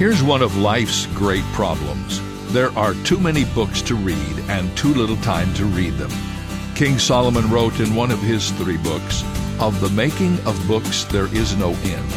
Here's one of life's great problems there are too many books to read and too little time to read them. King Solomon wrote in one of his three books, Of the making of books there is no end.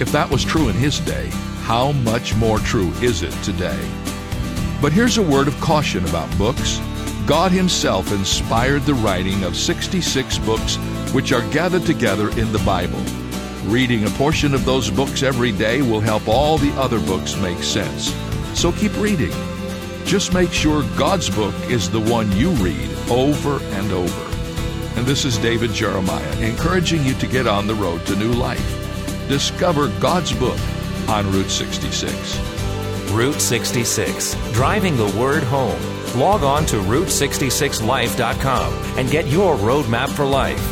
If that was true in his day, how much more true is it today? But here's a word of caution about books. God Himself inspired the writing of 66 books which are gathered together in the Bible. Reading a portion of those books every day will help all the other books make sense. So keep reading. Just make sure God's book is the one you read over and over. And this is David Jeremiah encouraging you to get on the road to new life. Discover God's book on Route 66. Route 66, driving the word home. Log on to Route66Life.com and get your roadmap for life.